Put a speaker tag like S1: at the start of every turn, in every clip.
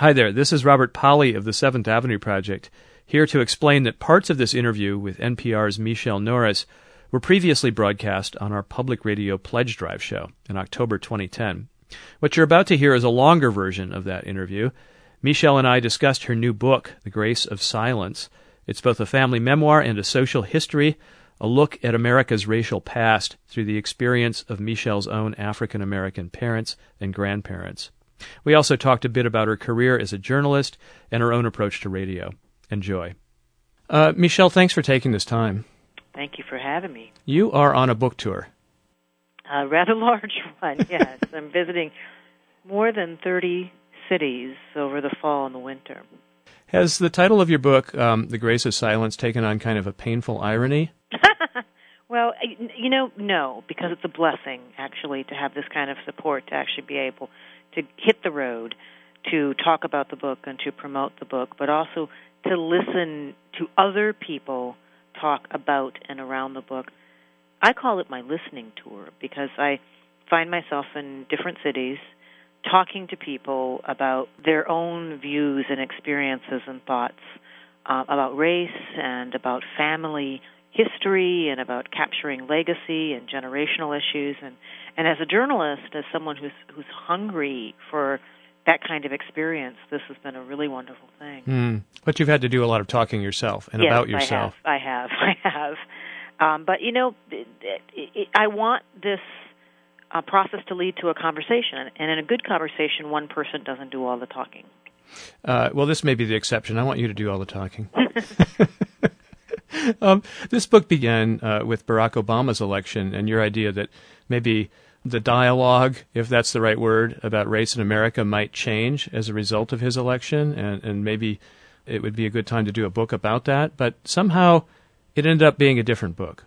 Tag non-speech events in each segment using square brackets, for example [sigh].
S1: Hi there, this is Robert Pollie of the Seventh Avenue Project, here to explain that parts of this interview with NPR's Michele Norris were previously broadcast on our public radio pledge drive show in October 2010. What you're about to hear is a longer version of that interview. Michele and I discussed her new book, The Grace of Silence. It's both a family memoir and a social history, a look at America's racial past through the experience of Michele's own African American parents and grandparents. We also talked a bit about her career as a journalist and her own approach to radio. Enjoy. Uh, Michele, thanks for taking this time.
S2: Thank you for having me.
S1: You are on a book tour.
S2: A rather [laughs] large one, yes. I'm visiting more than 30 cities over the fall and the winter.
S1: Has the title of your book, um, The Grace of Silence, taken on kind of a painful irony? [laughs]
S2: well, you know, no, because it's a blessing, actually, to have this kind of support to actually be able to hit the road, to talk about the book and to promote the book, but also to listen to other people talk about and around the book. I call it my listening tour because I find myself in different cities talking to people about their own views and experiences and thoughts uh, about race and about family history and about capturing legacy and generational issues. And and as a journalist as someone who's who's hungry for that kind of experience this has been a really wonderful thing.
S1: Mm. but you've had to do a lot of talking yourself and
S2: yes,
S1: about yourself.
S2: i have. I have. [laughs] I have. Um, but you know it, it, it, i want this uh, process to lead to a conversation. And in a good conversation one person doesn't do all the talking.
S1: Uh, well this may be the exception. I want you to do all the talking [laughs] [laughs] [laughs] um, this book began uh, with Barack Obama's election and your idea that maybe the dialogue, if that's the right word, about race in America might change as a result of his election, and, and maybe it would be a good time to do a book about that. But somehow it ended up being a different book.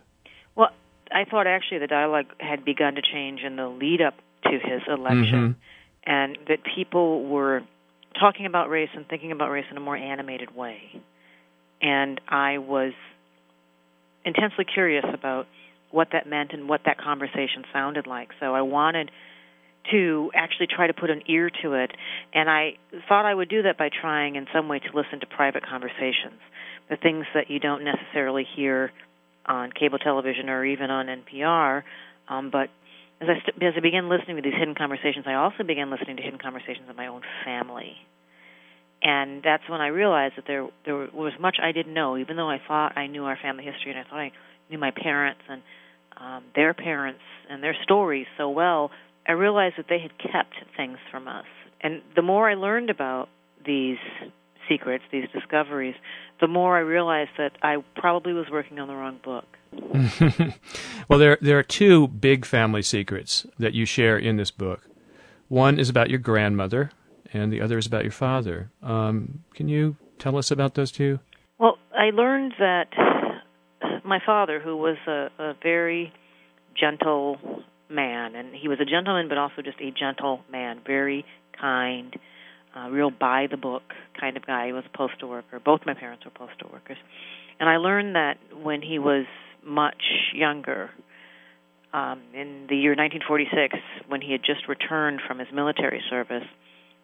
S2: Well, I thought actually the dialogue had begun to change in the lead up to his election, mm-hmm. and that people were talking about race and thinking about race in a more animated way. And I was intensely curious about what that meant and what that conversation sounded like. So I wanted to actually try to put an ear to it, and I thought I would do that by trying in some way to listen to private conversations, the things that you don't necessarily hear on cable television or even on NPR. Um, but as I st- as I began listening to these hidden conversations, I also began listening to hidden conversations of my own family and that's when I realized that there there was much I didn't know, even though I thought I knew our family history and I thought I knew my parents and um, their parents and their stories so well. I realized that they had kept things from us, and the more I learned about these secrets, these discoveries, the more I realized that I probably was working on the wrong book. [laughs]
S1: well, there there are two big family secrets that you share in this book. One is about your grandmother, and the other is about your father. Um, can you tell us about those two?
S2: Well, I learned that my father, who was a, a very gentle man, and he was a gentleman, but also just a gentle man, very kind, uh, real by the book kind of guy. He was a postal worker. Both my parents were postal workers, and I learned that when he was much younger, um, in the year 1946, when he had just returned from his military service,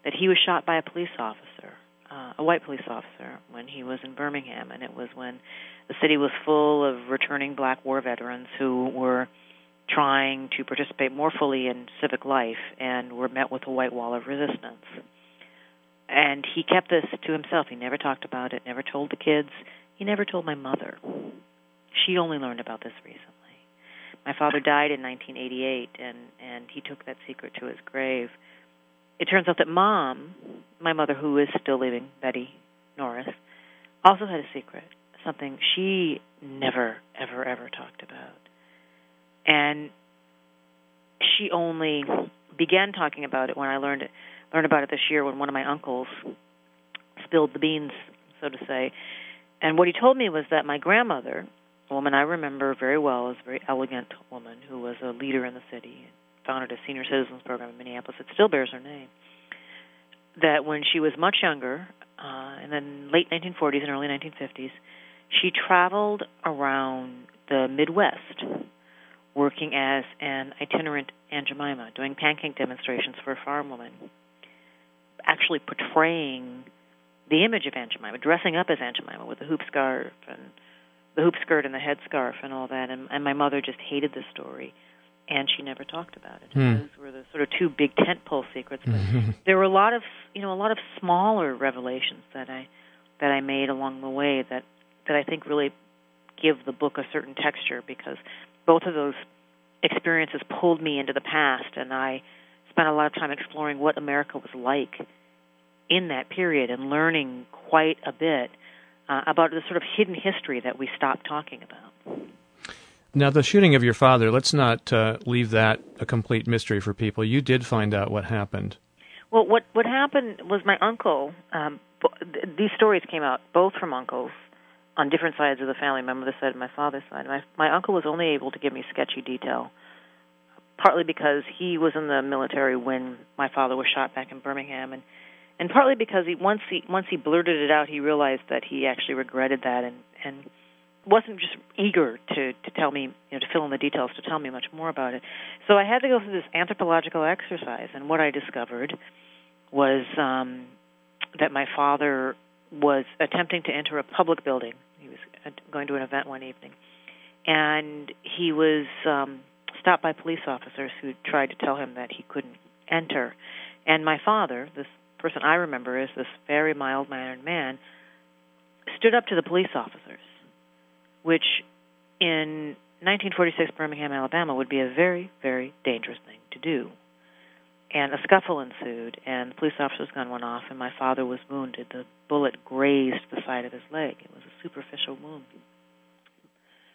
S2: that he was shot by a police officer, uh, a white police officer, when he was in Birmingham, and it was when the city was full of returning black war veterans who were trying to participate more fully in civic life and were met with a white wall of resistance. And he kept this to himself. He never talked about it, never told the kids. He never told my mother. She only learned about this recently. My father died in 1988 and and he took that secret to his grave it turns out that mom, my mother, who is still living, Betty Norris, also had a secret, something she never, ever, ever talked about. And she only began talking about it when I learned it, learned about it this year when one of my uncles spilled the beans, so to say. And what he told me was that my grandmother, a woman I remember very well, is a very elegant woman who was a leader in the city, founded a senior citizens program in Minneapolis. It still bears her name. That when she was much younger, uh, in the late 1940s and early 1950s, she traveled around the Midwest working as an itinerant Aunt Jemima, doing pancake demonstrations for farm woman. actually portraying the image of Aunt Jemima, dressing up as Aunt Jemima with the hoop scarf and the hoop skirt and the headscarf and all that. And, and my mother just hated the story, and she never talked about it.
S1: Hmm.
S2: Those were the sort of two big tentpole secrets. But there were a lot of you know a lot of smaller revelations that I that I made along the way that that I think really give the book a certain texture because both of those experiences pulled me into the past, and I spent a lot of time exploring what America was like in that period and learning quite a bit uh, about the sort of hidden history that we stopped talking about.
S1: Now, the shooting of your father, let's not uh, leave that a complete mystery for people. You did find out what happened.
S2: Well, what what happened was my uncle. Um, th- these stories came out both from uncles on different sides of the family. My mother's side and my father's side. My my uncle was only able to give me sketchy detail, partly because he was in the military when my father was shot back in Birmingham, and and partly because he once he once he blurted it out, he realized that he actually regretted that and and wasn't just eager to to tell me you know to fill in the details to tell me much more about it. So I had to go through this anthropological exercise, and what I discovered was um, that my father was attempting to enter a public building. He was going to an event one evening, and he was um, stopped by police officers who tried to tell him that he couldn't enter. And my father, this person I remember as this very mild mannered man, stood up to the police officers, which in 1946 Birmingham, Alabama would be a very, very dangerous thing to do. And a scuffle ensued, and the police officer's gun went off, and my father was wounded. The bullet grazed the side of his leg. It was a superficial wound.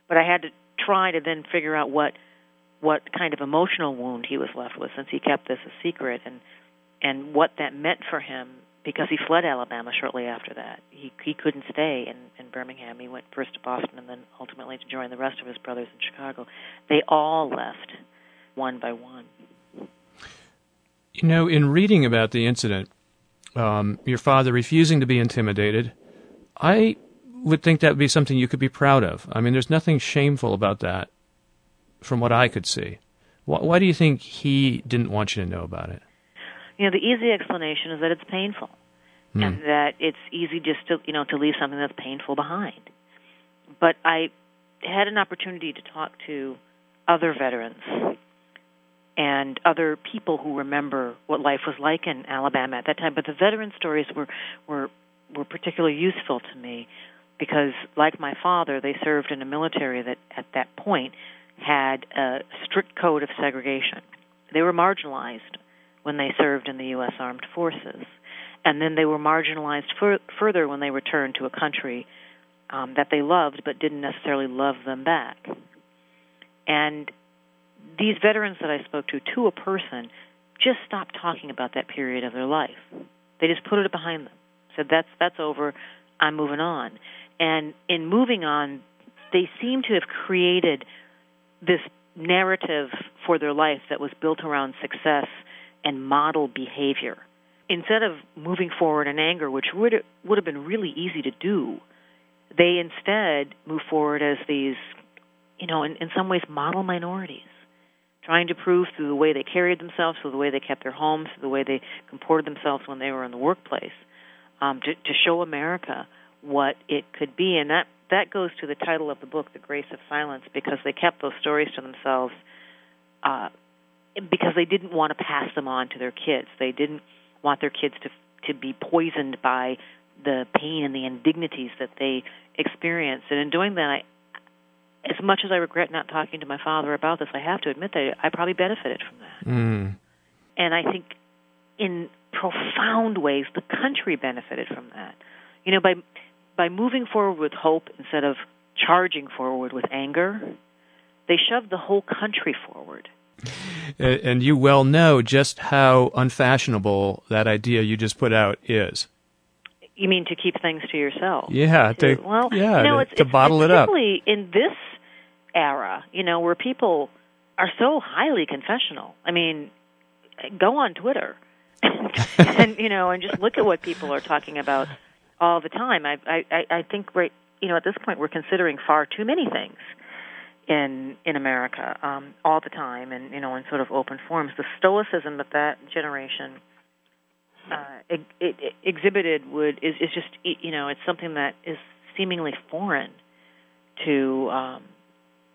S2: But I had to try to then figure out what what kind of emotional wound he was left with, since he kept this a secret, and and what that meant for him because he fled Alabama shortly after that. He he couldn't stay in in Birmingham. He went first to Boston and then ultimately to join the rest of his brothers in Chicago. They all left one by one.
S1: You know, in reading about the incident, um, your father refusing to be intimidated, I would think that would be something you could be proud of. I mean, there's nothing shameful about that, from what I could see. Why, why do you think he didn't want you to know about it?
S2: You know, the easy explanation is that it's painful,
S1: Hmm.
S2: and that it's easy just to you know to leave something that's painful behind. But I had an opportunity to talk to other veterans and other people who remember what life was like in Alabama at that time. But the veteran stories were were were particularly useful to me because, like my father, they served in a military that at that point had a strict code of segregation. They were marginalized when they served in the U.S. Armed Forces, and then they were marginalized fur- further when they returned to a country um, that they loved but didn't necessarily love them back. And these veterans that I spoke to, to a person, just stopped talking about that period of their life. They just put it behind them. Said that's that's over. I'm moving on. And in moving on, they seem to have created this narrative for their life that was built around success and model behavior. Instead of moving forward in anger, which would would have been really easy to do, they instead move forward as these, you know, in, in some ways model minorities trying to prove through the way they carried themselves, through the way they kept their homes, through the way they comported themselves when they were in the workplace, um, to, to show America what it could be. And that that goes to the title of the book, The Grace of Silence, because they kept those stories to themselves uh, because they didn't want to pass them on to their kids. They didn't want their kids to to be poisoned by the pain and the indignities that they experienced. And in doing that, I, as much as I regret not talking to my father about this, I have to admit that I probably benefited from that.
S1: Mm.
S2: And I think in profound ways the country benefited from that. You know, by by moving forward with hope instead of charging forward with anger, they shoved the whole country forward.
S1: And you well know just how unfashionable that idea you just put out is.
S2: You mean to keep things to yourself?
S1: Yeah, to,
S2: well,
S1: yeah,
S2: you know,
S1: to,
S2: it's,
S1: to
S2: it's,
S1: bottle
S2: it's
S1: it up.
S2: In this era, you know, where people are so highly confessional. I mean, go on Twitter [laughs] and you know, and just look at what people are talking about all the time. I I I think right, you know, at this point we're considering far too many things in in America um, all the time, and you know, in sort of open forms. The stoicism that that generation uh, it, it, exhibited would is is just you know it's something that is seemingly foreign to um,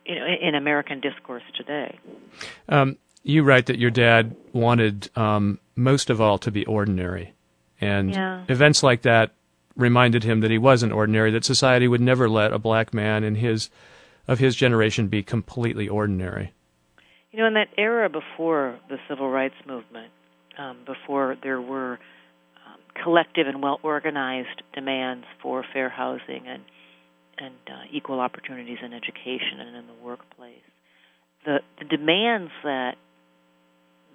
S2: you know in American discourse today.
S1: Um, you write that your dad wanted um, most of all to be ordinary, and
S2: yeah.
S1: events like that reminded him that he wasn't ordinary. That society would never let a black man in his of his generation be completely ordinary.
S2: You know, in that era before the civil rights movement, um, before there were um, collective and well organized demands for fair housing and and uh, equal opportunities in education and in the workplace, the the demands that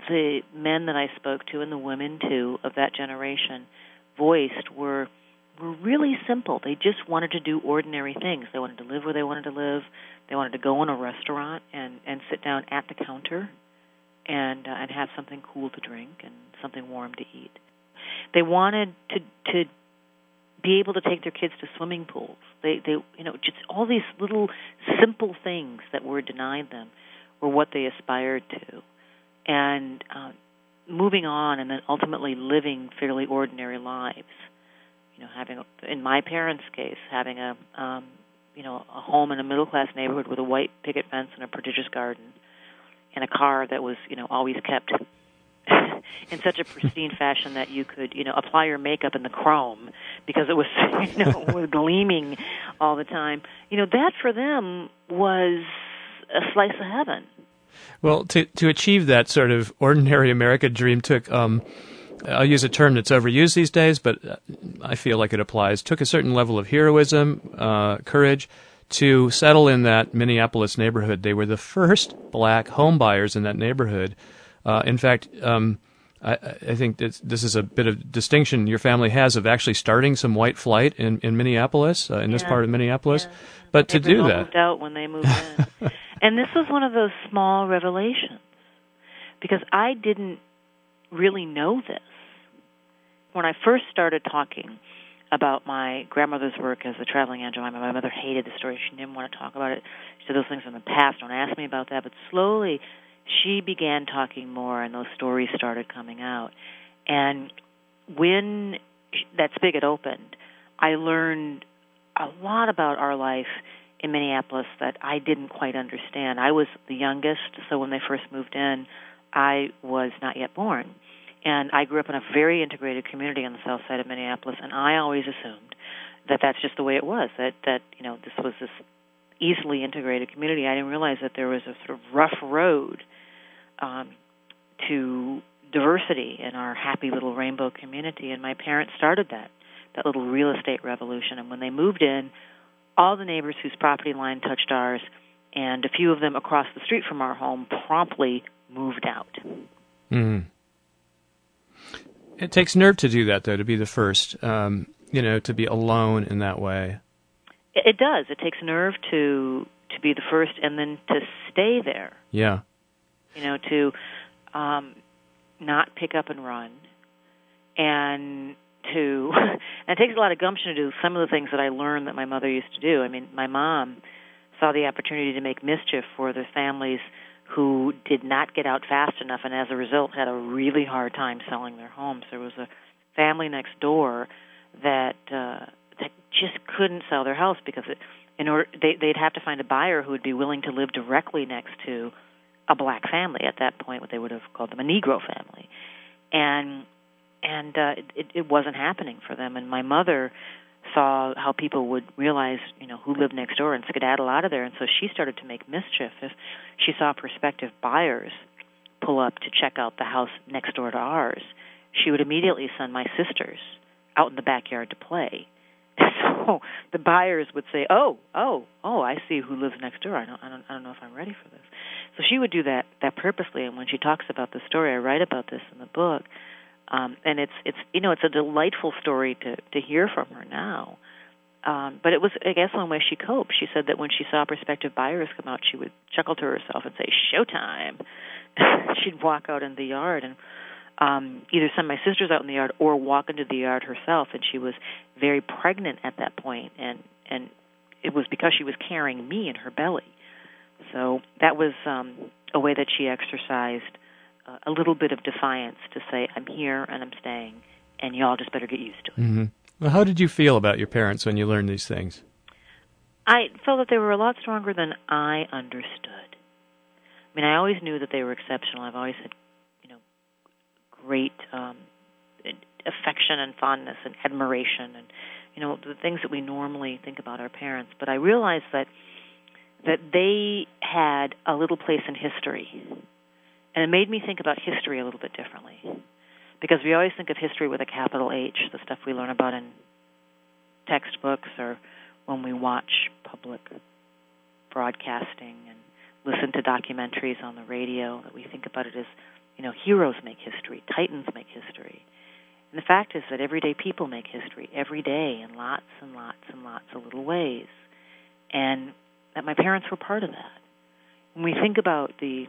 S2: the men that I spoke to and the women too of that generation voiced were were really simple. They just wanted to do ordinary things. They wanted to live where they wanted to live. They wanted to go in a restaurant and and sit down at the counter and uh, and have something cool to drink and something warm to eat. They wanted to to be able to take their kids to swimming pools. They they you know just all these little simple things that were denied them were what they aspired to, and uh, moving on and then ultimately living fairly ordinary lives. You know, having in my parents' case, having a um, you know a home in a middle class neighborhood with a white picket fence and a prodigious garden, and a car that was you know always kept [laughs] in such a pristine [laughs] fashion that you could you know apply your makeup in the chrome because it was [laughs] you know was gleaming all the time. You know that for them was a slice of heaven.
S1: Well, to to achieve that sort of ordinary American dream took. Um, I'll use a term that's overused these days, but uh, I feel like it applies. Took a certain level of heroism, uh, courage, to settle in that Minneapolis neighborhood. They were the first black home buyers in that neighborhood. Uh, in fact, um, I, I, think this, this, is a bit of distinction your family has of actually starting some white flight in, in Minneapolis, uh, in
S2: yeah.
S1: this part of Minneapolis.
S2: Yeah.
S1: But to do that,
S2: moved out when they moved in, [laughs] and this was one of those small revelations because I didn't really know this when I first started talking about my grandmother's work as a traveling angel. My mother hated the story. She didn't want to talk about it. She said those things in the past. Don't ask me about that. But slowly, she began talking more, and those stories started coming out. And when that spigot opened, I learned a lot about our life in Minneapolis that I didn't quite understand. I was the youngest, so when they first moved in, I was not yet born. And I grew up in a very integrated community on the south side of Minneapolis, and I always assumed that that's just the way it was. That that you know this was this easily integrated community. I didn't realize that there was a sort of rough road um, to diversity in our happy little rainbow community. And my parents started that that little real estate revolution. And when they moved in, all the neighbors whose property line touched ours, and a few of them across the street from our home, promptly moved out.
S1: Mm. It takes nerve to do that, though, to be the first. Um, you know, to be alone in that way.
S2: It, it does. It takes nerve to to be the first, and then to stay there.
S1: Yeah.
S2: You know, to um, not pick up and run, and to [laughs] and it takes a lot of gumption to do some of the things that I learned that my mother used to do. I mean, my mom saw the opportunity to make mischief for the families who did not get out fast enough and as a result had a really hard time selling their homes. There was a family next door that uh that just couldn't sell their house because it in order they they'd have to find a buyer who would be willing to live directly next to a black family at that point what they would have called them a negro family and and uh it it wasn't happening for them and my mother saw how people would realize, you know, who lived next door and skedaddle out of there. And so she started to make mischief. If she saw prospective buyers pull up to check out the house next door to ours, she would immediately send my sisters out in the backyard to play. [laughs] So the buyers would say, "Oh, oh, oh! I see who lives next door. I don't, I don't, I don't know if I'm ready for this." So she would do that that purposely. And when she talks about the story, I write about this in the book um, and it's it's you know it's a delightful story to to hear from her now. Um, but it was, I guess, one way she coped. She said that when she saw prospective buyers come out, she would chuckle to herself and say, "Showtime!" [laughs] She'd walk out in the yard and um, either send my sisters out in the yard or walk into the yard herself. And she was very pregnant at that point, and and it was because she was carrying me in her belly. So that was um, a way that she exercised a little bit of defiance to say I'm here and I'm staying and y'all just better get used to it.
S1: Mm-hmm. Well, how did you feel about your parents when you learned these things?
S2: I felt that they were a lot stronger than I understood. I mean, I always knew that they were exceptional. I've always had, you know, great um, affection and fondness and admiration and, you know, the things that we normally think about our parents. But I realized that that they had a little place in history, and it made me think about history a little bit differently. Because we always think of history with a capital H, the stuff we learn about in textbooks or when we watch public broadcasting and listen to documentaries on the radio that we think about it as you know heroes make history titans make history. And the fact is that everyday people make history every day in lots and lots and lots of little ways. And that my parents were part of that. When we think about the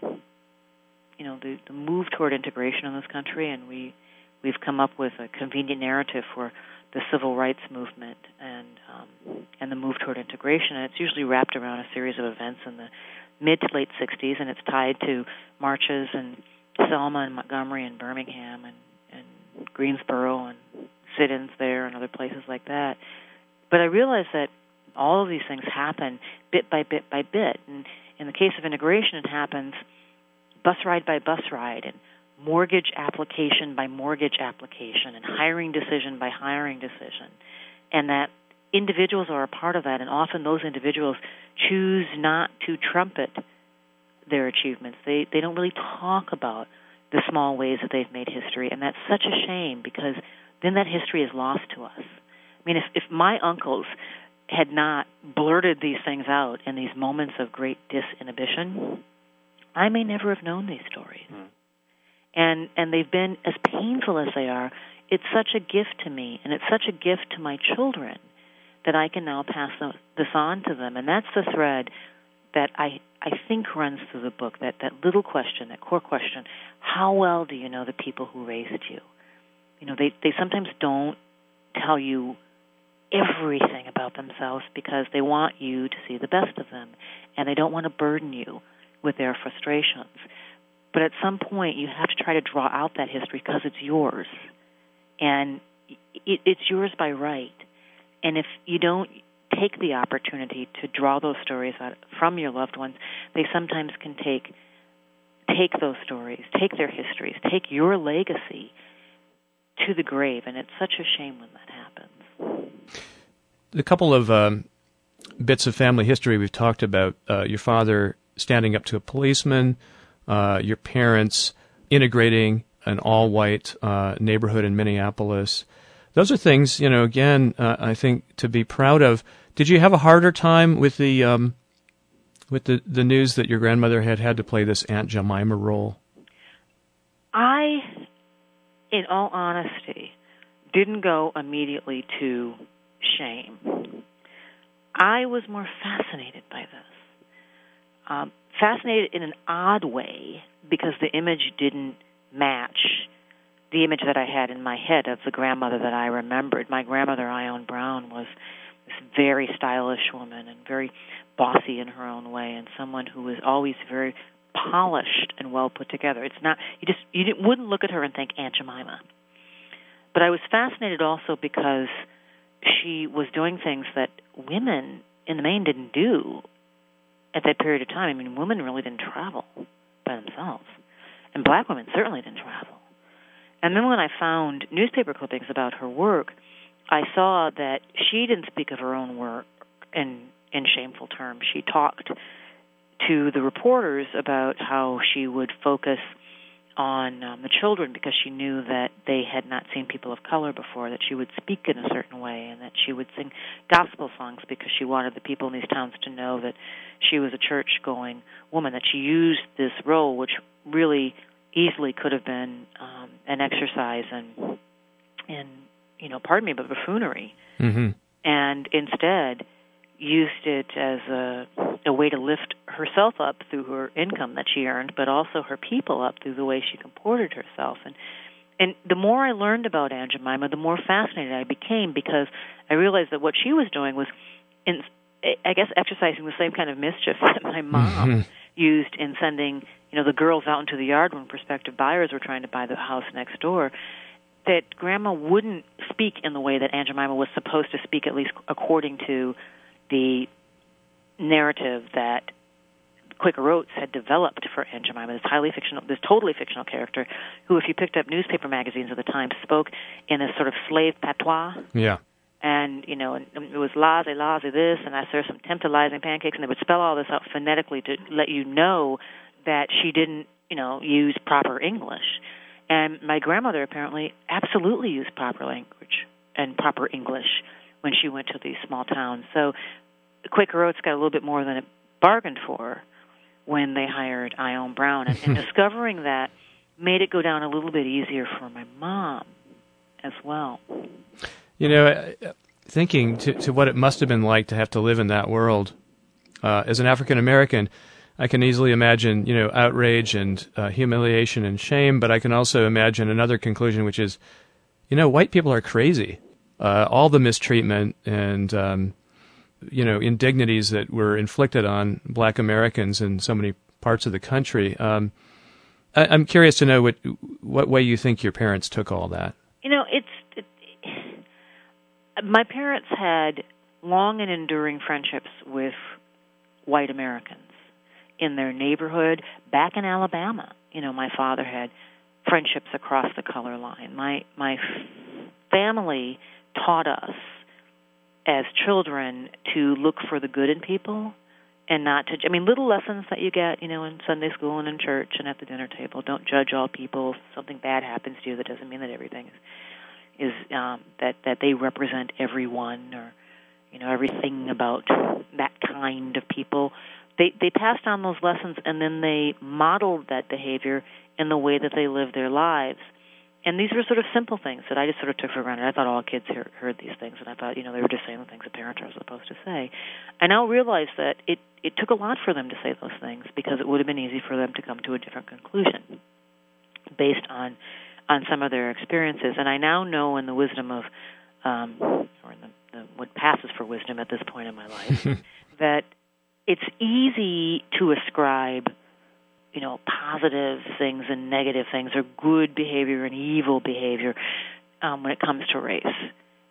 S2: you know the, the move toward integration in this country and we we've come up with a convenient narrative for the civil rights movement and um, and the move toward integration. And it's usually wrapped around a series of events in the mid to late 60s, and it's tied to marches in Selma and Montgomery and Birmingham and, and Greensboro and sit-ins there and other places like that. But I realized that all of these things happen bit by bit by bit, and in the case of integration, it happens bus ride by bus ride and mortgage application by mortgage application and hiring decision by hiring decision. And that individuals are a part of that, and often those individuals choose not to trumpet their achievements. They they don't really talk about the small ways that they've made history, and that's such a shame because then that history is lost to us. I mean, if if my uncles had not blurted these things out in these moments of great disinhibition, I may never have known these stories. Mm and and they've been as painful as they are. It's such a gift to me and it's such a gift to my children that I can now pass this on to them. And that's the thread that I I think runs through the book that that little question that core question how well do you know the people who raised you? You know they they sometimes don't tell you everything about themselves because they want you to see the best of them and they don't want to burden you with their frustrations but at some point, you have to try to draw out that history because it's yours, and it, it's yours by right. And if you don't take the opportunity to draw those stories out from your loved ones, they sometimes can take take those stories, take their histories, take your legacy to the grave, and it's such a shame when that happens.
S1: A couple of um, bits of family history we've talked about. Uh, your father standing up to a policeman, uh, your parents integrating an all white uh, neighborhood in Minneapolis. Those are things, you know, again, uh, I think to be proud of. Did you have a harder time with the um, with the, the news that your grandmother had had to play this Aunt Jemima role?
S2: I, in all honesty, didn't go immediately to shame. I was more fascinated by this. Um, fascinated in an odd way because the image didn't match the image that I had in my head of the grandmother that I remembered. My grandmother, Ione Brown, was this very stylish woman and very bossy in her own way, and someone who was always very polished and well put together. It's not you just you wouldn't look at her and think Aunt Jemima. But I was fascinated also because she was doing things that women in the main didn't do at that period of time. I mean, women really didn't travel by themselves, and black women certainly didn't travel. And then when I found newspaper clippings about her work, I saw that she didn't speak of her own work in in shameful terms. She talked to the reporters about how she would focus on um, the children because she knew that they had not seen people of color before, that she would speak in a certain way, and that she would sing gospel songs because she wanted the people in these towns to know that she was a church going woman, that she used this role, which really easily could have been um, an exercise in, in, you know, pardon me, but buffoonery.
S1: Mm-hmm.
S2: And instead, used it as a, a way to lift herself up through her income that she earned, but also her people up through the way she comported herself. And and the more I learned about Aunt Jemima, the more fascinated I became because I realized that what she was doing was, in, I guess, exercising the same kind of mischief [laughs] that my mom mm-hmm. used in sending, you know, the girls out into the yard when prospective buyers were trying to buy the house next door. that grandma wouldn't speak in the way that Aunt Jemima was supposed to speak, at least according to the narrative that Quaker Oats had developed for Aunt Jemima, this highly fictional, this totally fictional character, who, if you picked up newspaper magazines of the time, spoke in a sort of slave patois.
S1: Yeah.
S2: And you know, and it was laze, laze this, and I served some tantalizing pancakes, and they would spell all this out phonetically to let you know that she didn't, you know, use proper English. And my grandmother apparently absolutely used proper language and proper English when she went to these small towns. So Quaker Oats got a little bit more than it bargained for when they hired Ione Brown. And, and [laughs] discovering that made it go down a little bit easier for my mom as well.
S1: You know, thinking to, to what it must have been like to have to live in that world uh, as an African American, I can easily imagine, you know, outrage and uh, humiliation and shame, but I can also imagine another conclusion, which is, you know, white people are crazy. Uh, all the mistreatment and, um, you know, indignities that were inflicted on black Americans in so many parts of the country. Um, I, am curious to know what what way you think your parents took all that.
S2: You know, it's it, my parents had long and enduring friendships with white Americans in their neighborhood back in Alabama. You know, my father had friendships across the color line. My my family taught us as children to look for the good in people and not to I mean little lessons that you get, you know, in Sunday school and in church and at the dinner table. Don't judge all people. If something bad happens to you that doesn't mean that everything is is um that that they represent everyone or you know everything about that kind of people they they passed on those lessons and then they modeled that behavior in the way that they lived their lives. And these were sort of simple things that I just sort of took for granted. I thought all kids hear, heard these things, and I thought, you know, they were just saying the things a parent are supposed to say. I now realize that it it took a lot for them to say those things because it would have been easy for them to come to a different conclusion based on on some of their experiences. And I now know in the wisdom of, um, or in the, the what passes for wisdom at this point in my life, [laughs] that it's easy to ascribe you know positive things and negative things or good behavior and evil behavior um, when it comes to race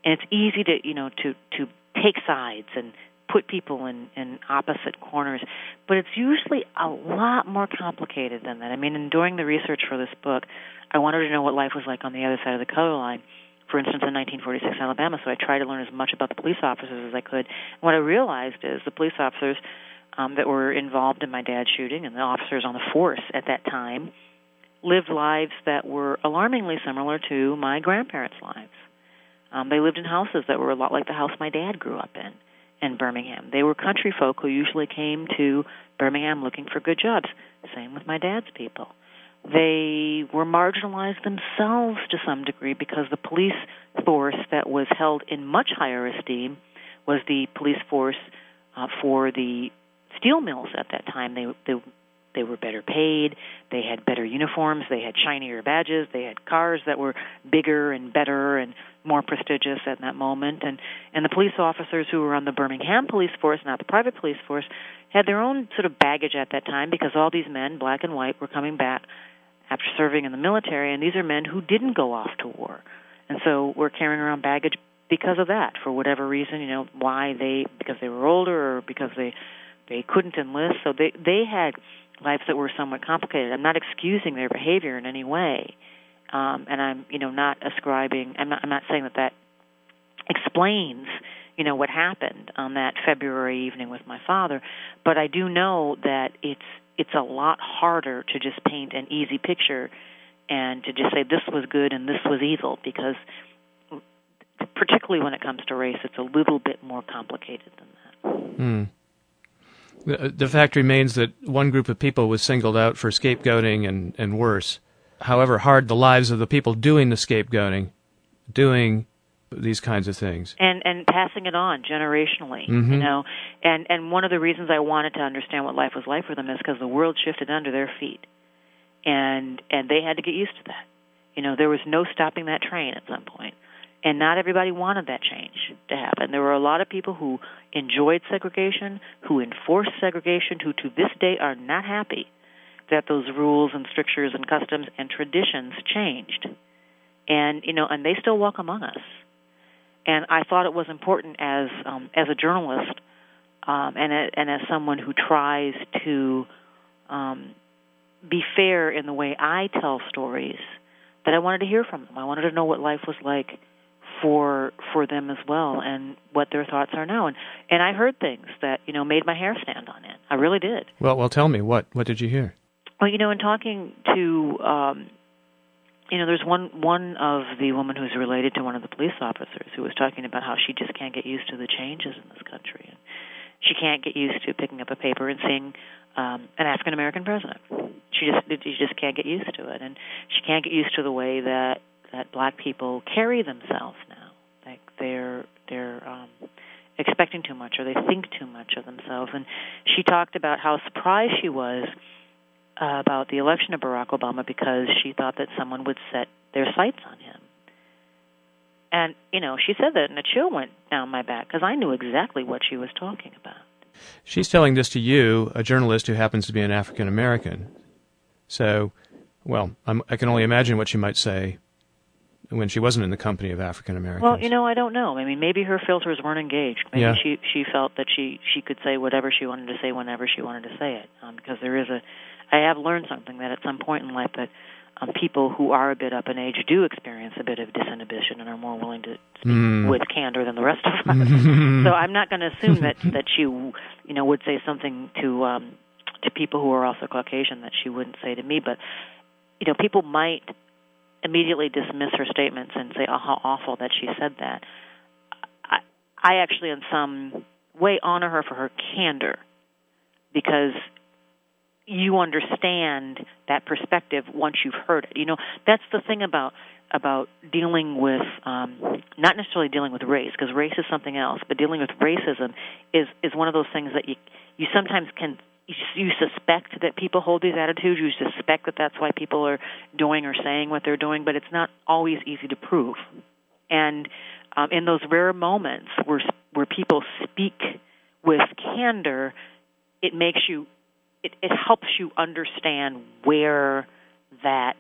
S2: and it's easy to you know to to take sides and put people in in opposite corners but it's usually a lot more complicated than that i mean in doing the research for this book i wanted to know what life was like on the other side of the color line for instance, in 1946 Alabama. So I tried to learn as much about the police officers as I could. And what I realized is the police officers um, that were involved in my dad's shooting and the officers on the force at that time lived lives that were alarmingly similar to my grandparents' lives. Um, they lived in houses that were a lot like the house my dad grew up in in Birmingham. They were country folk who usually came to Birmingham looking for good jobs. Same with my dad's people they were marginalized themselves to some degree because the police force that was held in much higher esteem was the police force uh, for the steel mills at that time. They they they were better paid. They had better uniforms. They had shinier badges. They had cars that were bigger and better and more prestigious at that moment. And and the police officers who were on the Birmingham police force, not the private police force, had their own sort of baggage at that time because all these men, black and white, were coming back after serving in the military, and these are men who didn't go off to war, and so we're carrying around baggage because of that, for whatever reason, you know, why they because they were older or because they they couldn't enlist, so they they had lives that were somewhat complicated. I'm not excusing their behavior in any way, um, and I'm you know not ascribing. I'm not I'm not saying that that explains you know what happened on that February evening with my father, but I do know that it's it's a lot harder to just paint an easy picture and to just say this was good and this was evil because particularly when it comes to race it's a little bit more complicated than that.
S1: Mm. The, the fact remains that one group of people was singled out for scapegoating and, and worse. However hard the lives of the people doing the scapegoating, doing these kinds of things.
S2: And and passing it on generationally
S1: mm-hmm.
S2: you know? And and one of the reasons i wanted to understand what life was like for them is because the world shifted under their feet. And and they had to get used to that. You know there was no stopping that train at some point and not everybody wanted that change to happen there were a lot of people who enjoyed segregation who enforced segregation who to this day are not happy that those rules and strictures and customs and traditions changed and you know, and they still walk among us. And I thought it was important as um, as a journalist um, and a, and as someone who tries to um, be fair in the way I tell stories that I wanted to hear from them. I wanted to know what life was like for for them as well and what their thoughts are now and and I heard things that you know made my hair stand on end. I really did.
S1: Well, well tell me what what did you hear?
S2: Well, you know, in talking to um you know, there's one one of the woman who's related to one of the police officers who was talking about how she just can't get used to the changes in this country and she can't get used to picking up a paper and seeing um, an African American president. She just she just can't get used to it, and she can't get used to the way that that black people carry themselves now. Like they're they're um, expecting too much, or they think too much of themselves. And she talked about how surprised she was uh, about the election of Barack Obama because she thought that someone would set their sights on him. And you know, she said that, and a chill went down my back because I knew exactly what she was talking about.
S1: She's telling this to you, a journalist who happens to be an African American. So, well, I'm, i can only imagine what she might say when she wasn't in the company of African Americans.
S2: Well, you know, I don't know. I mean, maybe her filters weren't engaged. Maybe
S1: yeah.
S2: she she felt that she she could say whatever she wanted to say whenever she wanted to say it. Um, because there is a, I have learned something that at some point in life that um, people who are a bit up in age do experience a bit of disinhibition and are more willing to speak mm. with candor than the rest of [laughs] us. so I'm not going to assume that that she, you know, would say something to um, to people who are also Caucasian that she wouldn't say to me. But you know, people might immediately dismiss her statements and say, "Oh, how awful that she said that." I, I actually, in some way, honor her for her candor because you understand that perspective once you've heard it. You know, that's the thing about about dealing with um, not necessarily dealing with race because race is something else, but dealing with racism is is one of those things that you you sometimes can you suspect that people hold these attitudes. You suspect that that's why people are doing or saying what they're doing, but it's not always easy to prove. And um, in those rare moments where where people speak with candor, it makes you it, it helps you understand where that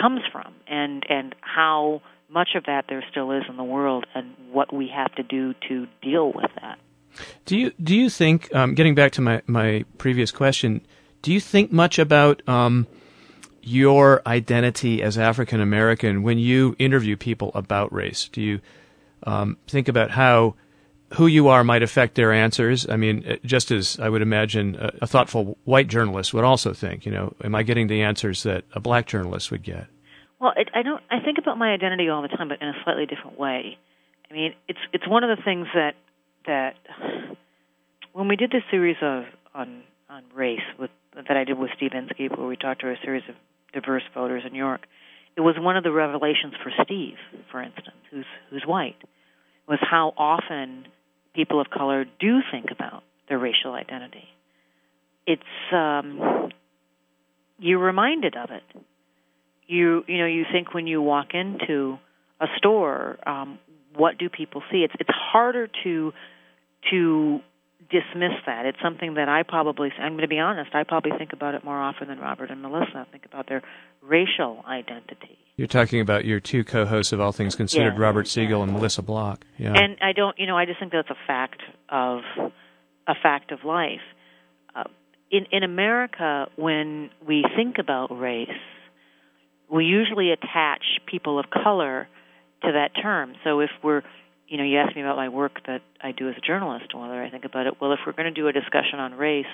S2: comes from and and how much of that there still is in the world and what we have to do to deal with that.
S1: Do you do you think um, getting back to my my previous question? Do you think much about um, your identity as African American when you interview people about race? Do you um, think about how who you are might affect their answers. I mean, uh, just as I would imagine a, a, thoughtful white journalist would also think, you know, am I getting the answers that a black journalist would get?
S2: Well, it, I don't. I think about my identity all the time, but in a slightly different way. I mean, it's it's one of the things that that when we did this series of on on race with that I did with Steve Inskeep, where we talked to a series of diverse voters in New York, it was one of the revelations for Steve, for instance, who's who's white, was how often people of color do think about their racial identity. It's um, you're reminded of it. You you know you think when you walk into a store, um, what do people see? It's it's harder to to dismiss that. It's something that I probably, I'm going to be honest, I probably think about it more often than Robert and Melissa. I think about their racial identity.
S1: You're talking about your two co-hosts of All Things Considered,
S2: yeah,
S1: Robert Siegel and Melissa Block. Yeah.
S2: And I don't, you know, I just think that's a fact of a fact of life. Uh, in in America, when we think about race, we usually attach people of color to that term. So if we're you know, you asked me about my work that I do as a journalist and whether I think about it. Well, if we're going to do a discussion on race,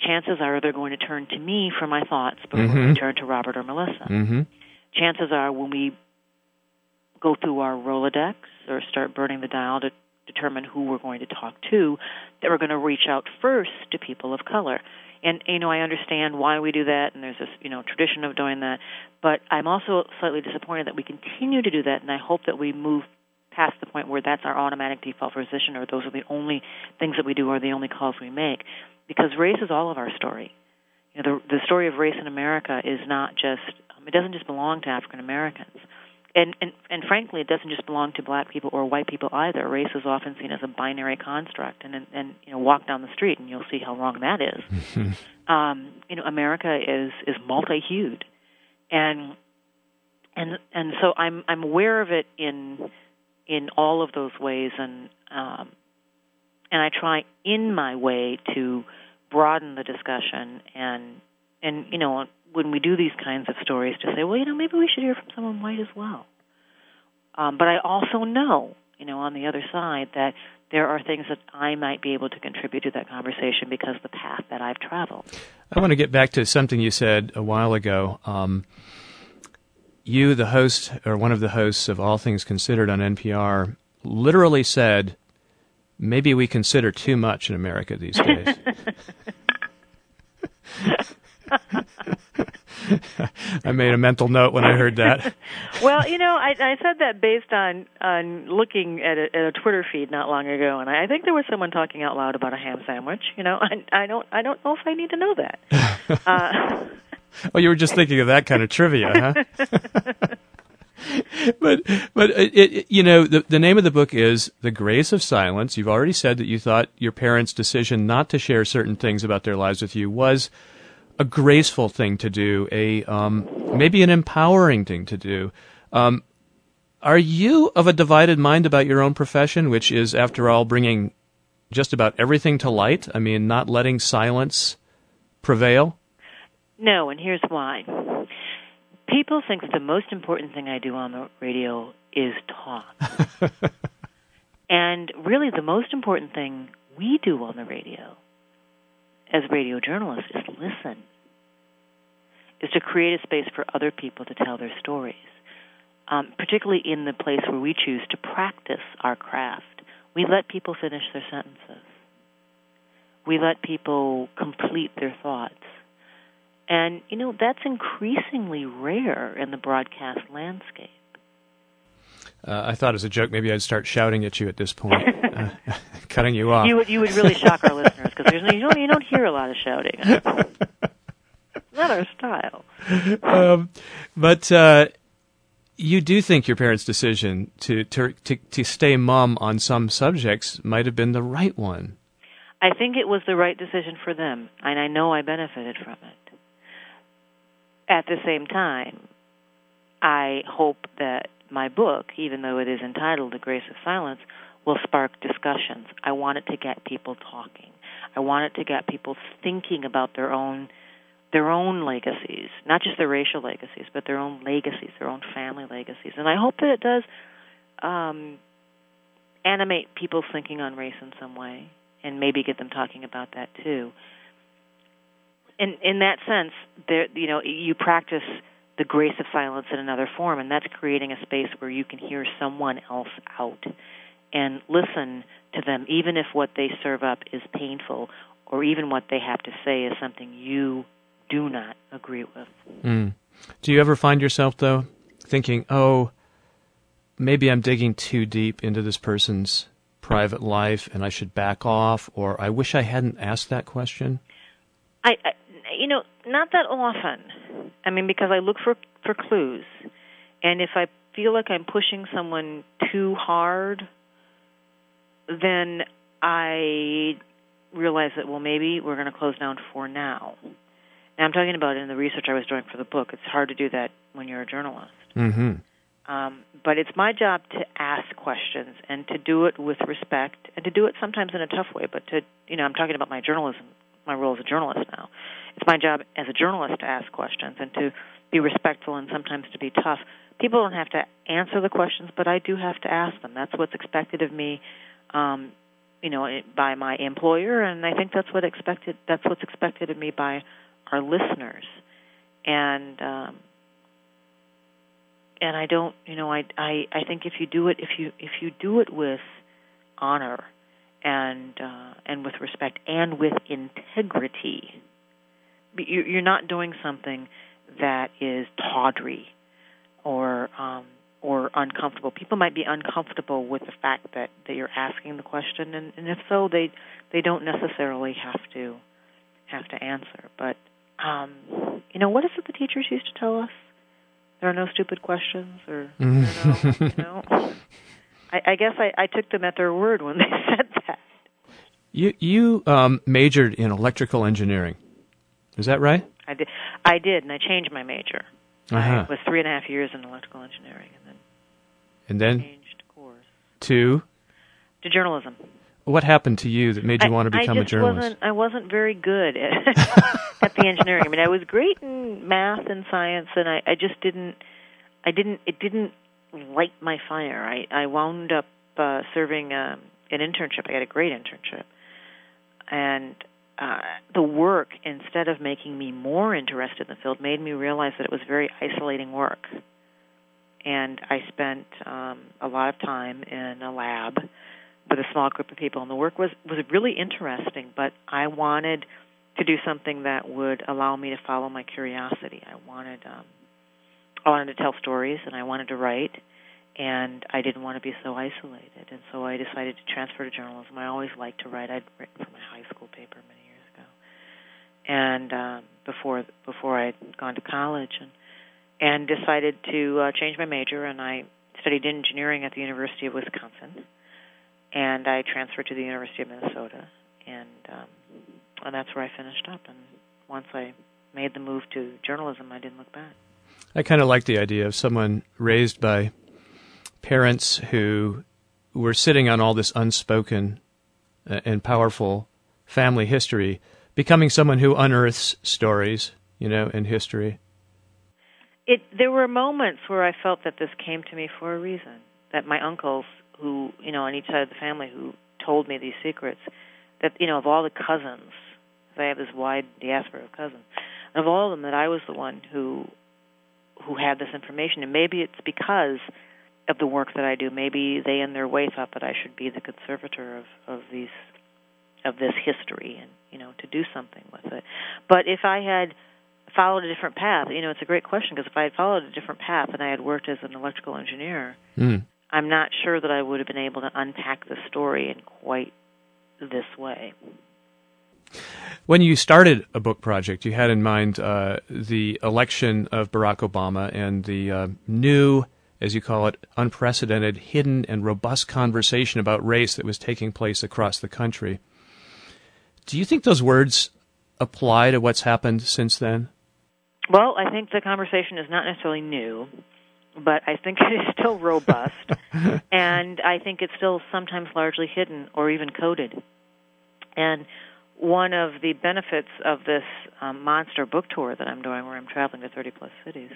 S2: chances are they're going to turn to me for my thoughts before
S1: mm-hmm.
S2: they turn to Robert or Melissa.
S1: Mm-hmm.
S2: Chances are when we go through our Rolodex or start burning the dial to determine who we're going to talk to, that we're going to reach out first to people of color. And you know, I understand why we do that, and there's this you know tradition of doing that. But I'm also slightly disappointed that we continue to do that, and I hope that we move past the point where that's our automatic default position or those are the only things that we do or the only calls we make. Because race is all of our story. You know the the story of race in america is not just um, it doesn't just belong to african americans. And, and and frankly it doesn't just belong to black people or white people either. Race is often seen as a binary construct and and, and you know walk down the street and you'll see how wrong that is. [laughs] Um you know america is is multi-hued. And and and so I'm I'm aware of it in in all of those ways, and um, and I try in my way to broaden the discussion and and you know when we do these kinds of stories to say, well, you know, maybe we should hear from someone white as well. Um, but I also know, you know, on the other side that there are things that I might be able to contribute to that conversation because the path that I've traveled.
S1: I want to get back to something you said a while ago. Um, you, the host, or one of the hosts of All Things Considered on NPR, literally said, maybe we consider too much in America these days. [laughs] I made a mental note when I heard that. [laughs]
S2: well, you know, I, I said that based on on looking at a, at a Twitter feed not long ago, and I think there was someone talking out loud about a ham sandwich. You know, I, I don't I don't know if I need to know that. [laughs]
S1: Uh, [laughs] oh, you were just thinking of that kind of trivia, huh? [laughs] [laughs] but but it, it, you know the the name of the book is the grace of silence you've already said that you thought your parents decision not to share certain things about their lives with you was a graceful thing to do, a um, maybe an empowering thing to do. Um, are you of a divided mind about your own profession, which is, after all, bringing just about everything to light? I mean, not letting silence prevail?
S2: No, and here's why. People think that the most important thing I do on the radio is talk. [laughs] and really, the most important thing we do on the radio as radio journalists is listen, is to create a space for other people to tell their stories, um, particularly in the place where we choose to practice our craft. We let people finish their sentences. We let people complete their thoughts. And, you know, that's increasingly rare in the broadcast landscape.
S1: Uh, I thought as a joke, maybe I'd start shouting at you at this point, [laughs] uh, [laughs] cutting you off.
S2: You would you would really shock our listeners because no, you don't you don't hear a lot of shouting. [laughs] Not our style.
S1: Um, but uh, you do think your parents' decision to, to to to stay mum on some subjects might have been the right one.
S2: I think it was the right decision for them, and I know I benefited from it. At the same time, I hope that my book, even though it is entitled The Grace of Silence, will spark discussions. I want it to get people talking. I want it to get people thinking about their own their own legacies, not just their racial legacies, but their own legacies, their own family legacies. And I hope that it does um, animate people's thinking on race in some way, and maybe get them talking about that too. In in that sense, there you know you practice the grace of silence in another form, and that's creating a space where you can hear someone else out and listen to them, even if what they serve up is painful, or even what they have to say is something you do not agree with.
S1: Mm. Do you ever find yourself, though, thinking, oh, maybe I'm digging too deep into this person's private life and I should back off, or I wish I hadn't asked that question?
S2: I, I you know, not that often. I mean, because I look for for clues, and if I feel like I'm pushing someone too hard, then I realize that well, maybe we're going to close down for now. Now, I'm talking about in the research I was doing for the book. It's hard to do that when you're a journalist.
S1: Mm-hmm.
S2: Um, but it's my job to ask questions and to do it with respect and to do it sometimes in a tough way. But to, you know, I'm talking about my journalism, my role as a journalist now. It's my job as a journalist to ask questions and to be respectful and sometimes to be tough. People don't have to answer the questions, but I do have to ask them. That's what's expected of me, um, you know, by my employer, and I think that's what expected. That's what's expected of me by our listeners. And um, and I don't, you know, I I I think if you do it, if you if you do it with honor and uh, and with respect and with integrity you're not doing something that is tawdry or um, or uncomfortable. People might be uncomfortable with the fact that, that you're asking the question, and, and if so, they they don't necessarily have to have to answer. But um, you know, what is it the teachers used to tell us? There are no stupid questions, or [laughs] you know. I, I guess I, I took them at their word when they [laughs] said that.
S1: You you um, majored in electrical engineering. Is that right?
S2: I did. I did, and I changed my major.
S1: Uh-huh.
S2: I was three and a half years in electrical engineering, and then
S1: And then
S2: changed course
S1: to
S2: to journalism.
S1: what happened to you that made you
S2: I-
S1: want to become
S2: I
S1: a
S2: just
S1: journalist?
S2: Wasn't, I wasn't very good at, [laughs] [laughs] at the engineering. I mean, I was great in math and science, and I, I just didn't. I didn't. It didn't light my fire. I I wound up uh, serving um, an internship. I had a great internship, and uh, the work instead of making me more interested in the field made me realize that it was very isolating work. And I spent um, a lot of time in a lab with a small group of people, and the work was was really interesting. But I wanted to do something that would allow me to follow my curiosity. I wanted um, I wanted to tell stories, and I wanted to write, and I didn't want to be so isolated. And so I decided to transfer to journalism. I always liked to write. I'd written for my high school paper many and um, before before I'd gone to college, and and decided to uh, change my major. And I studied engineering at the University of Wisconsin and I transferred to the University of Minnesota, and um, and that's where I finished up. And once I made the move to journalism, I didn't look back.
S1: I kind of like the idea of someone raised by parents who were sitting on all this unspoken uh, and powerful family history, becoming someone who unearths stories, you know, in history.
S2: It there were moments where I felt that this came to me for a reason. That my uncles, who you know on each side of the family, who told me these secrets, that you know of all the cousins, I have this wide diaspora of cousins, of all of them, that I was the one who who had this information, and maybe it's because of the work that I do. Maybe they, in their way, thought that I should be the conservator of of these of this history, and you know to do something with it. But if I had followed a different path, you know, it's a great question because if I had followed a different path and I had worked as an electrical engineer,
S1: Mm.
S2: I'm not sure that I would have been able to unpack the story in quite this way.
S1: When you started a book project, you had in mind uh, the election of Barack Obama and the uh, new, as you call it, unprecedented, hidden, and robust conversation about race that was taking place across the country. Do you think those words apply to what's happened since then?
S2: Well, I think the conversation is not necessarily new, but I think [laughs] it is still robust, [laughs] and I think it's still sometimes largely hidden or even coded. And one of the benefits of this um, monster book tour that I'm doing, where I'm traveling to 30 plus cities,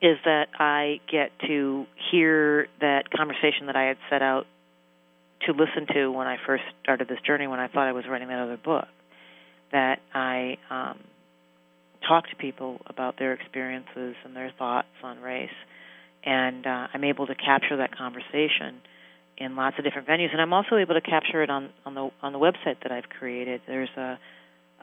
S2: is that I get to hear that conversation that I had set out to listen to when I first started this journey, when I thought I was writing that other book. That I um, talk to people about their experiences and their thoughts on race, and uh, I'm able to capture that conversation in lots of different venues, and I'm also able to capture it on on the on the website that I've created. There's a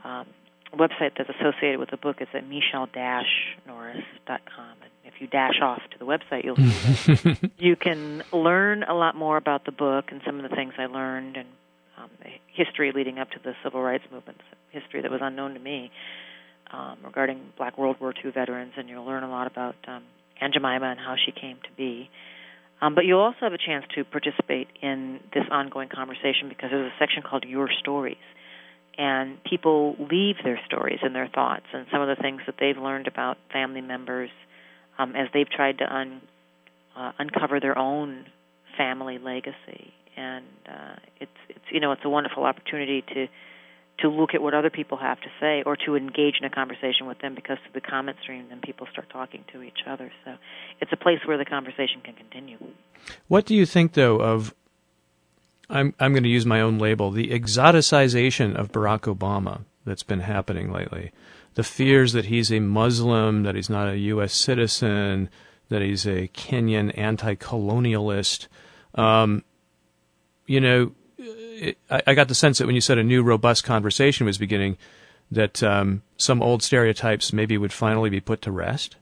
S2: um, website that's associated with the book. It's at michele-norris.com, if you dash off to the website, you'll see that [laughs] you can learn a lot more about the book and some of the things I learned and um, the history leading up to the civil rights movement, history that was unknown to me um, regarding Black World War II veterans, and you'll learn a lot about um, Aunt Jemima and how she came to be. Um, but you'll also have a chance to participate in this ongoing conversation because there's a section called Your Stories. And people leave their stories and their thoughts and some of the things that they've learned about family members um, as they've tried to un, uh, uncover their own family legacy. And uh, it's it's you know it's a wonderful opportunity to to look at what other people have to say or to engage in a conversation with them because through the comment stream then people start talking to each other so it's a place where the conversation can continue
S1: What do you think, though, of I'm I'm going to use my own label, the exoticization of Barack Obama that's been happening lately. The fears that he's a Muslim, that he's not a U.S. citizen, that he's a Kenyan anti-colonialist. Um, you know, it, I, I got the sense that when you said a new robust conversation was beginning, that um, some old stereotypes maybe would finally be put to rest.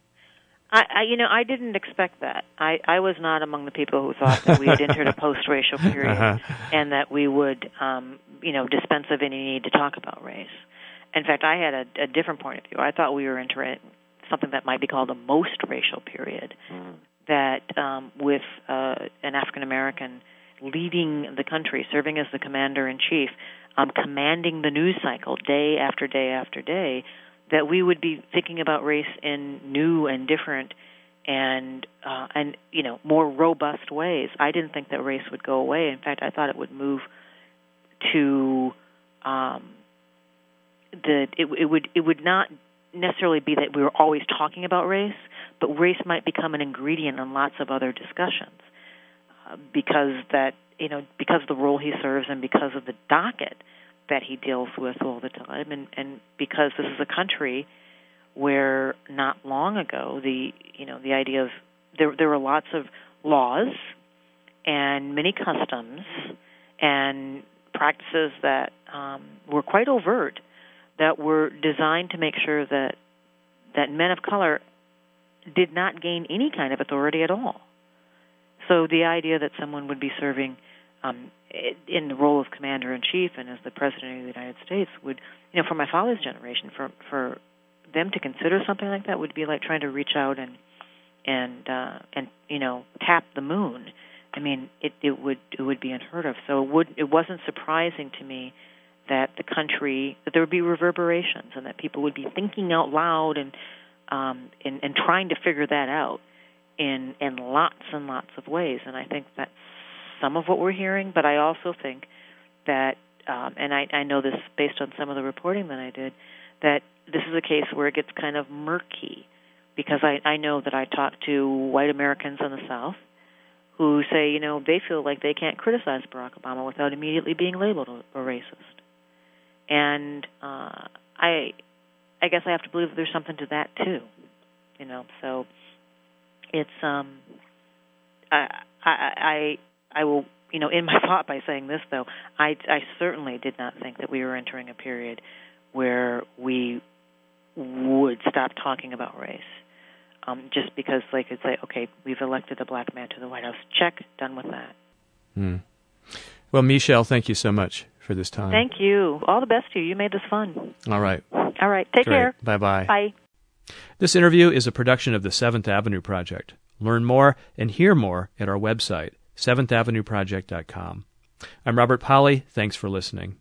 S2: I, I you know I didn't expect that. I I was not among the people who thought that we had entered a [laughs] post-racial period
S1: Uh-huh.
S2: and that we would um you know dispense of any need to talk about race. In fact, I had a, a different point of view. I thought we were entering something that might be called a most racial period. That um, with uh, an African American leading the country, serving as the commander in chief, um, commanding the news cycle day after day after day, that we would be thinking about race in new and different and uh, and you know more robust ways. I didn't think that race would go away. In fact, I thought it would move to um, the it, it would it would not necessarily be that we were always talking about race, but race might become an ingredient in lots of other discussions uh, because that you know because of the role he serves and because of the docket that he deals with all the time, and and because this is a country where not long ago the you know the idea of there there were lots of laws and many customs and practices that um, were quite overt that were designed to make sure that that men of color did not gain any kind of authority at all. So the idea that someone would be serving um, in the role of commander in chief and as the president of the United States would, you know, for my father's generation, for for them to consider something like that would be like trying to reach out and and uh, and you know tap the moon. I mean, it it would it would be unheard of. So it would it wasn't surprising to me that the country that there would be reverberations and that people would be thinking out loud and um, and, and trying to figure that out in in lots and lots of ways. And I think that's some of what we're hearing. But I also think that, um, and I, I know this based on some of the reporting that I did, that this is a case where it gets kind of murky because I, I know that I talk to white Americans in the South who say, you know, they feel like they can't criticize Barack Obama without immediately being labeled a, a racist. And uh, I, I guess I have to believe there's something to that too, you know. So it's um, I I I I will you know in my [laughs] thought by saying this though I I certainly did not think that we were entering a period where we would stop talking about race. Um, just because they could say, okay, we've elected a black man to the White House. Check, done with that.
S1: Hmm. Well, Michele, thank you so much for this time.
S2: Thank you. All the best to you. You made this fun.
S1: All right.
S2: All right. Take
S1: Great.
S2: care.
S1: Bye bye.
S2: Bye.
S1: This interview is a production of the Seventh Avenue Project. Learn more and hear more at our website, seventhavenueproject.com. I'm Robert Pollie. Thanks for listening.